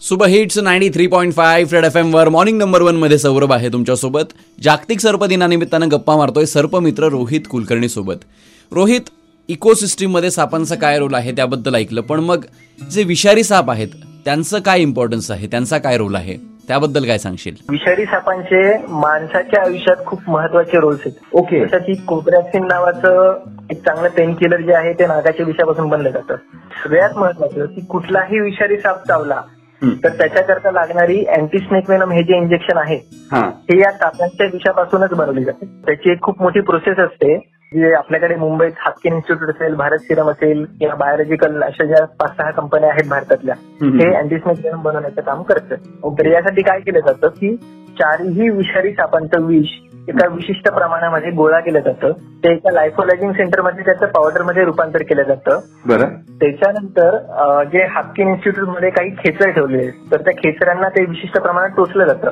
Super hits ninety three point five red F एमवर morning number वनमध्ये सौरभ आहे तुमच्यासोबत. जागतिक सर्प दिनानिमित्तानं गप्पा मारतोय सर्पमित्र रोहित कुलकर्णी सोबत रोहित इकोसिस्टीममध्ये सापांचा काय रोल आहे त्याबद्दल ऐकलं पण मग जे विषारी साप आहेत त्यांचं काय इम्पॉर्टन्स आहे? त्यांचा काय रोल आहे? त्याबद्दल काय सांगशील? विषारी सापांचे माणसाच्या आयुष्यात खूप महत्त्वाचे रोल्स आहेत. ओके जसं की कोब्रॅक्सिन नावाचं एक चांगलं पेन किलर जे आहे ते नागाच्या विषापासून बनलं जातं. सगळ्यात महत्वाचं की कुठलाही विषारी साप चावला. तर त्याच्याकरता लागणारी अँटीस्नेक वेनम हे जे इंजेक्शन आहे हा. या सापांच्या विषापासूनच बनवली जाते. त्याची एक खूप मोठी प्रोसेस असते जे आपल्याकडे मुंबईत हातकिन इन्स्टिट्यूट असेल भारत सिरम असेल किंवा बायोलॉजिकल अशा ज्या पाच सहा कंपन्या आहेत भारतातल्या. हे अँटीस्नेक वेनम बनवण्याचं काम करतं. तर यासाठी काय केलं जातं की चारही विषारी सापांचं विष एका विशिष्ट प्रमाणामध्ये गोळा केलं जातं. ते एका लायफोलायझिंग सेंटरमध्ये त्याचं पावडरमध्ये रूपांतर केलं जातं. बरं. त्याच्यानंतर जे हापकिन इन्स्टिट्यूटमध्ये काही खेचर ठेवले तर त्या खेचरांना ते विशिष्ट प्रमाणात टोचलं जातं.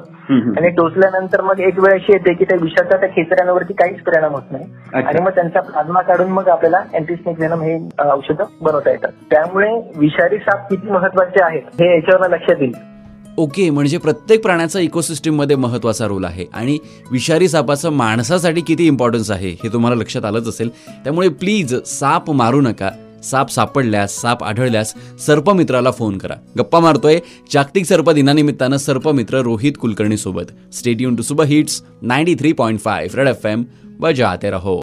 आणि टोचल्यानंतर मग एक वेळ अशी येते की त्या विषाचा त्या खेचऱ्यांवरती काहीच परिणाम होत नाही. आणि मग त्यांचा प्लाझ्मा काढून मग आपल्याला अँटीस्नेक वेनम हे औषधं बनवता येतात. त्यामुळे विषारी साप किती महत्त्वाचे आहेत हे याच्यावर लक्षात येईल ओके म्हणजे प्रत्येक प्राण्याचा इकोसिस्टीममध्ये महत्त्वाचा रोल आहे. आणि विषारी सापाचं माणसासाठी किती इम्पॉर्टन्स आहे हे तुम्हाला लक्षात आलंच असेल. त्यामुळे प्लीज साप मारू नका. साप सापडल्यास साप आढळल्यास सर्पमित्राला फोन करा. गप्पा मारतोय जागतिक सर्प दिनानिमित्तानं सर्पमित्र रोहित कुलकर्णी सोबत stadium to super hits ninety three point five red F M बजाते रहो.